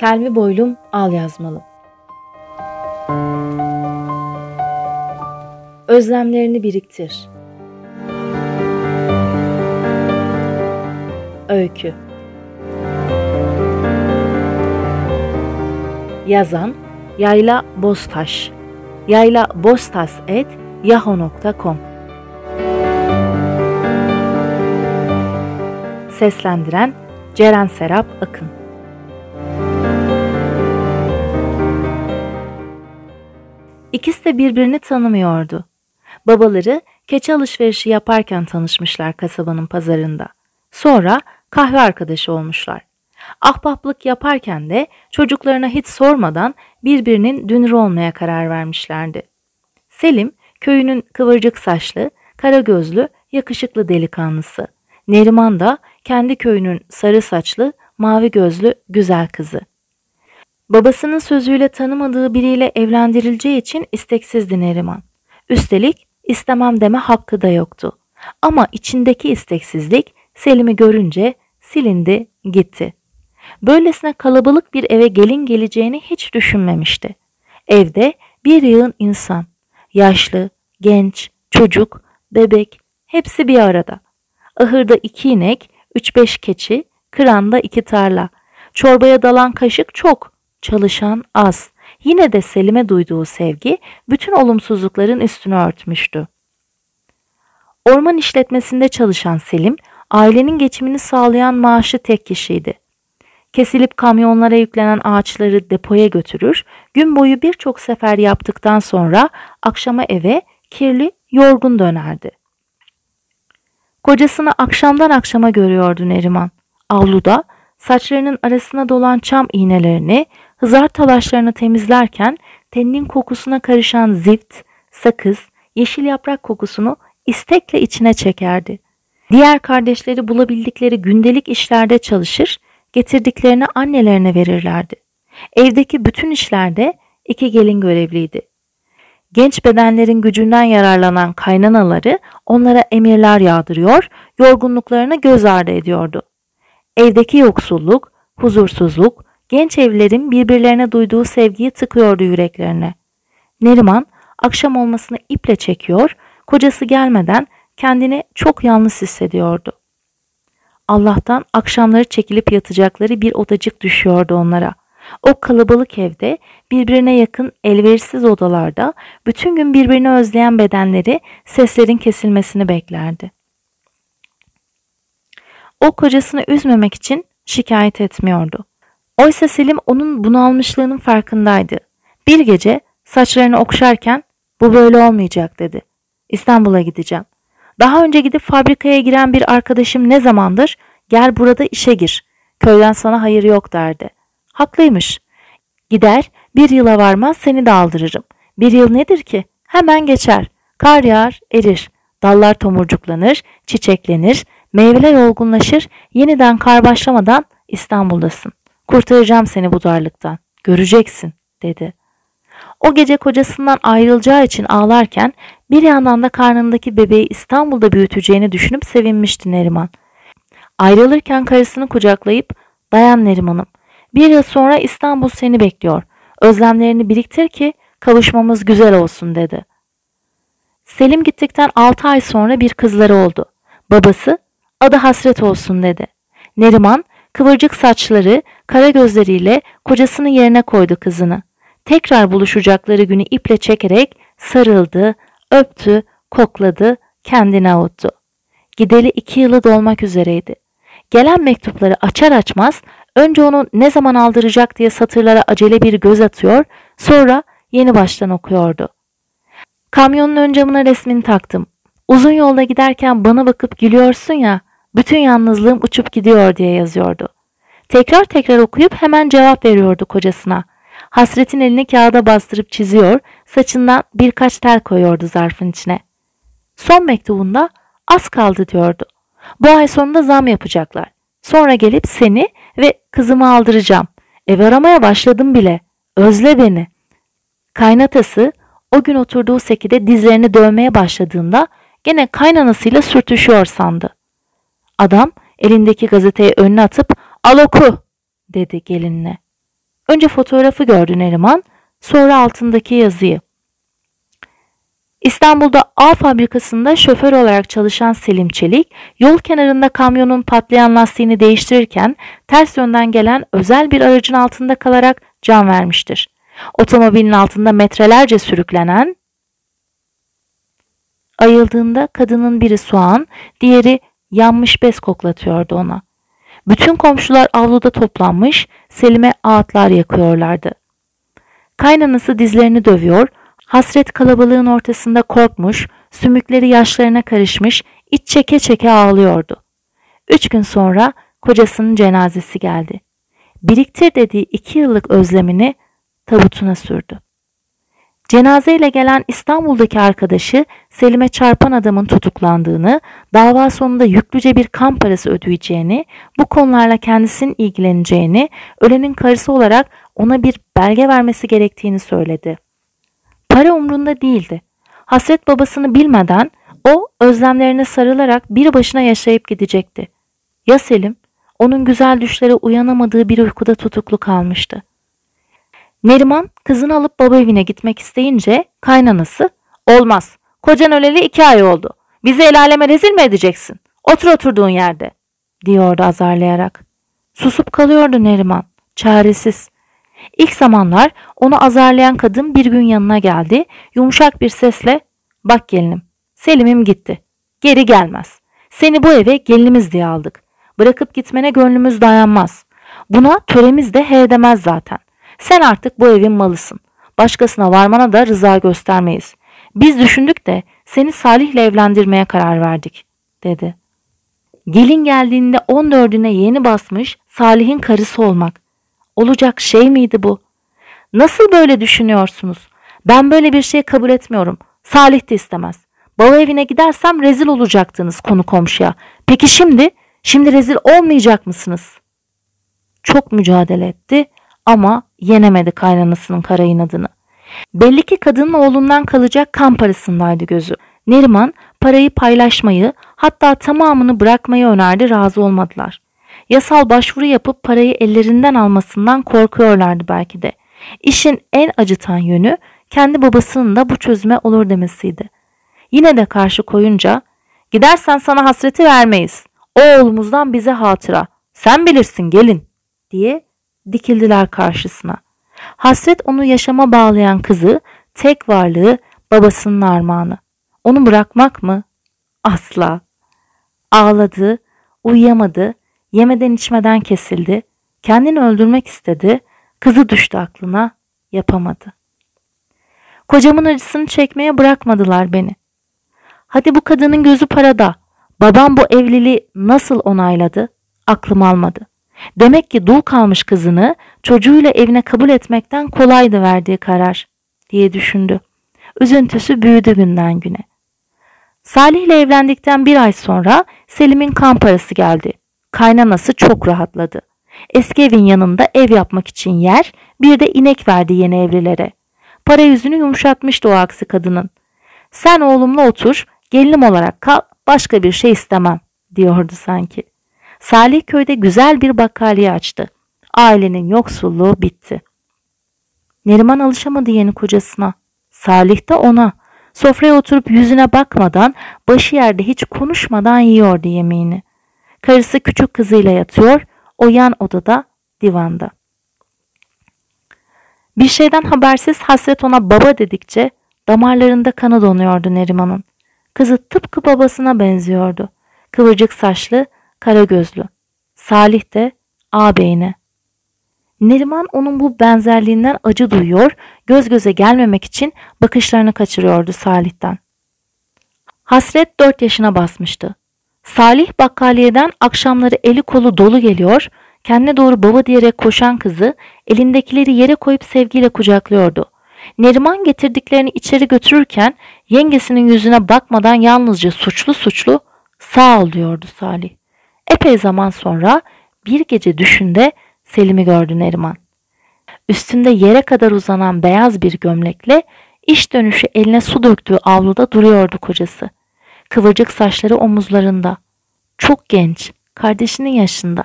Selvi Boylum Al Yazmalım Özlemlerini biriktir. Öykü. Yazan Yayla Boztaş. Yayla Boztas et yahoo.com Seslendiren Ceren Serap Akın İkisi de birbirini tanımıyordu. Babaları keçi alışverişi yaparken tanışmışlar kasabanın pazarında. Sonra kahve arkadaşı olmuşlar. Ahbaplık yaparken de çocuklarına hiç sormadan birbirinin dünür olmaya karar vermişlerdi. Selim köyünün kıvırcık saçlı, kara gözlü, yakışıklı delikanlısı. Neriman da kendi köyünün sarı saçlı, mavi gözlü güzel kızı. Babasının sözüyle tanımadığı biriyle evlendirileceği için isteksizdi Neriman. Üstelik istemem deme hakkı da yoktu. Ama içindeki isteksizlik Selim'i görünce silindi, gitti. Böylesine kalabalık bir eve gelin geleceğini hiç düşünmemişti. Evde bir yığın insan, yaşlı, genç, çocuk, bebek hepsi bir arada. Ahırda iki inek, üç beş keçi, kıranda iki tarla. Çorbaya dalan kaşık çok, çalışan az. Yine de Selim'e duyduğu sevgi bütün olumsuzlukların üstünü örtmüştü. Orman işletmesinde çalışan Selim, ailenin geçimini sağlayan maaşlı tek kişiydi. Kesilip kamyonlara yüklenen ağaçları depoya götürür, gün boyu birçok sefer yaptıktan sonra akşama eve kirli, yorgun dönerdi. Kocasını akşamdan akşama görüyordu Neriman. Avluda saçlarının arasına dolan çam iğnelerini, hızar talaşlarını temizlerken teninin kokusuna karışan zift, sakız, yeşil yaprak kokusunu istekle içine çekerdi. Diğer kardeşleri bulabildikleri gündelik işlerde çalışır, getirdiklerini annelerine verirlerdi. Evdeki bütün işlerde iki gelin görevliydi. Genç bedenlerin gücünden yararlanan kaynanaları onlara emirler yağdırıyor, yorgunluklarını göz ardı ediyordu. Evdeki yoksulluk, huzursuzluk, genç evlerin birbirlerine duyduğu sevgiyi tıkıyordu yüreklerine. Neriman akşam olmasını iple çekiyor, kocası gelmeden kendini çok yalnız hissediyordu. Allah'tan akşamları çekilip yatacakları bir odacık düşüyordu onlara. O kalabalık evde birbirine yakın elverişsiz odalarda bütün gün birbirini özleyen bedenleri seslerin kesilmesini beklerdi. O kocasını üzmemek için şikayet etmiyordu. Oysa Selim onun bunalmışlığının farkındaydı. Bir gece saçlarını okşarken bu böyle olmayacak dedi. İstanbul'a gideceğim. Daha önce gidip fabrikaya giren bir arkadaşım ne zamandır gel burada işe gir. Köyden sana hayır yok derdi. Haklıymış. Gider bir yıla varmaz seni de aldırırım. Bir yıl nedir ki? Hemen geçer. Kar yağar, erir. Dallar tomurcuklanır, çiçeklenir, meyveler olgunlaşır, yeniden kar başlamadan İstanbul'dasın. Kurtaracağım seni bu darlıktan. Göreceksin, dedi. O gece kocasından ayrılacağı için ağlarken bir yandan da karnındaki bebeği İstanbul'da büyüteceğini düşünüp sevinmişti Neriman. Ayrılırken karısını kucaklayıp dayan Neriman'ım bir yıl sonra İstanbul seni bekliyor. Özlemlerini biriktir ki kavuşmamız güzel olsun dedi. Selim gittikten 6 ay sonra bir kızları oldu. Babası adı hasret olsun dedi. Neriman kıvırcık saçları, kara gözleriyle kocasının yerine koydu kızını. Tekrar buluşacakları günü iple çekerek sarıldı, öptü, kokladı, kendini avuttu. Gideli iki yılı dolmak üzereydi. Gelen mektupları açar açmaz önce onu ne zaman aldıracak diye satırlara acele bir göz atıyor, sonra yeni baştan okuyordu. Kamyonun ön camına resmini taktım. Uzun yolda giderken bana bakıp gülüyorsun ya, bütün yalnızlığım uçup gidiyor diye yazıyordu. Tekrar tekrar okuyup hemen cevap veriyordu kocasına. Hasretin elini kağıda bastırıp çiziyor, saçından birkaç tel koyuyordu zarfın içine. Son mektubunda az kaldı diyordu. Bu ay sonunda zam yapacaklar. Sonra gelip seni ve kızımı aldıracağım. Ev aramaya başladım bile. Özle beni. Kaynatası o gün oturduğu sekide dizlerini dövmeye başladığında gene kaynanasıyla sürtüşüyor sandı. Adam elindeki gazeteyi önüne atıp al oku dedi gelinine. Önce fotoğrafı gördü Neriman, sonra altındaki yazıyı. İstanbul'da A fabrikasında şoför olarak çalışan Selim Çelik, yol kenarında kamyonun patlayan lastiğini değiştirirken ters yönden gelen özel bir aracın altında kalarak can vermiştir. Otomobilin altında metrelerce sürüklenen, ayıldığında kadının biri soğan, diğeri yanmış bez koklatıyordu ona. Bütün komşular avluda toplanmış, Selim'e ağıtlar yakıyorlardı. Kaynanası dizlerini dövüyor, hasret kalabalığın ortasında korkmuş, sümükleri yaşlarına karışmış, iç çeke çeke ağlıyordu. Üç gün sonra kocasının cenazesi geldi. Biriktir dediği iki yıllık özlemini tabutuna sürdü. Cenazeyle gelen İstanbul'daki arkadaşı Selim'e çarpan adamın tutuklandığını, dava sonunda yüklüce bir kan parası ödeyeceğini, bu konularla kendisinin ilgileneceğini, ölenin karısı olarak ona bir belge vermesi gerektiğini söyledi. Para umrunda değildi. Hasret babasını bilmeden o özlemlerine sarılarak bir başına yaşayıp gidecekti. Ya Selim? Onun güzel düşlere uyanamadığı bir uykuda tutuklu kalmıştı. Neriman kızını alıp baba evine gitmek isteyince kaynanası olmaz. Kocan öleli iki ay oldu. Bizi el aleme rezil mi edeceksin? Otur oturduğun yerde diyordu azarlayarak. Susup kalıyordu Neriman. Çaresiz. İlk zamanlar onu azarlayan kadın bir gün yanına geldi. Yumuşak bir sesle bak gelinim Selim'im gitti. Geri gelmez. Seni bu eve gelinimiz diye aldık. Bırakıp gitmene gönlümüz dayanmaz. Buna töremiz de he demez zaten. Sen artık bu evin malısın. Başkasına varmana da rıza göstermeyiz. Biz düşündük de seni Salih'le evlendirmeye karar verdik, dedi. Gelin geldiğinde 14'üne yeni basmış Salih'in karısı olmak. Olacak şey miydi bu? Nasıl böyle düşünüyorsunuz? Ben böyle bir şey kabul etmiyorum. Salih de istemez. Baba evine gidersem rezil olacaktınız konu komşuya. Peki şimdi? Şimdi rezil olmayacak mısınız? Çok mücadele etti ama yenemedi kaynanasının kara inadını. Belli ki kadının oğlundan kalacak kan parasındaydı gözü. Neriman parayı paylaşmayı hatta tamamını bırakmayı önerdi razı olmadılar. Yasal başvuru yapıp parayı ellerinden almasından korkuyorlardı belki de. İşin en acıtan yönü kendi babasının da bu çözüme olur demesiydi. Yine de karşı koyunca gidersen sana hasreti vermeyiz. O oğlumuzdan bize hatıra. Sen bilirsin gelin diye dikildiler karşısına. Hasret onu yaşama bağlayan kızı, tek varlığı babasının armağanı. Onu bırakmak mı? Asla. Ağladı, uyuyamadı, yemeden içmeden kesildi, kendini öldürmek istedi, kızı düştü aklına, yapamadı. Kocamın acısını çekmeye bırakmadılar beni. Hadi bu kadının gözü parada. Babam bu evliliği nasıl onayladı? Aklım almadı. Demek ki dul kalmış kızını çocuğuyla evine kabul etmekten kolaydı verdiği karar diye düşündü. Üzüntüsü büyüdü günden güne. Salih ile evlendikten bir ay sonra Selim'in kan parası geldi. Kaynanası çok rahatladı. Eski evin yanında ev yapmak için yer, bir de inek verdi yeni evlilere. Para yüzünü yumuşatmıştı o aksi kadının. Sen oğlumla otur, gelinim olarak kal, başka bir şey istemem diyordu sanki. Salih köyde güzel bir bakkaliye açtı. Ailenin yoksulluğu bitti. Neriman alışamadı yeni kocasına. Salih de ona. Sofraya oturup yüzüne bakmadan, başı yerde hiç konuşmadan yiyordu yemeğini. Karısı küçük kızıyla yatıyor, o yan odada divanda. Bir şeyden habersiz hasret ona baba dedikçe damarlarında kanı donuyordu Neriman'ın. Kızı tıpkı babasına benziyordu. Kıvırcık saçlı, kara gözlü. Salih de ağabeyine. Neriman onun bu benzerliğinden acı duyuyor, göz göze gelmemek için bakışlarını kaçırıyordu Salih'ten. Hasret dört yaşına basmıştı. Salih bakkaliyeden akşamları eli kolu dolu geliyor, kendine doğru baba diyerek koşan kızı elindekileri yere koyup sevgiyle kucaklıyordu. Neriman getirdiklerini içeri götürürken yengesinin yüzüne bakmadan yalnızca suçlu suçlu sağ ol diyordu Salih. Epey zaman sonra bir gece düşünde Selim'i gördü Neriman. Üstünde yere kadar uzanan beyaz bir gömlekle iş dönüşü eline su döktüğü avluda duruyordu kocası. Kıvırcık saçları omuzlarında. Çok genç, kardeşinin yaşında.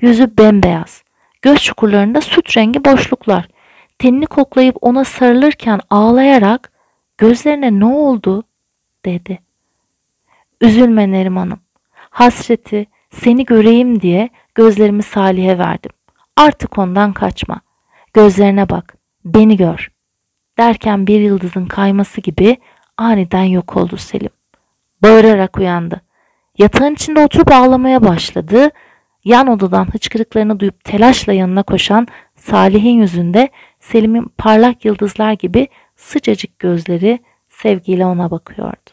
Yüzü bembeyaz. Göz çukurlarında süt rengi boşluklar. Tenini koklayıp ona sarılırken ağlayarak gözlerine ne oldu dedi. Üzülme Neriman'ım. Hasreti seni göreyim diye gözlerimi Salih'e verdim. Artık ondan kaçma. Gözlerine bak. Beni gör. Derken bir yıldızın kayması gibi aniden yok oldu Selim. Bağırarak uyandı. Yatağın içinde oturup ağlamaya başladı. Yan odadan hıçkırıklarını duyup telaşla yanına koşan Salih'in yüzünde Selim'in parlak yıldızlar gibi sıcacık gözleri sevgiyle ona bakıyordu.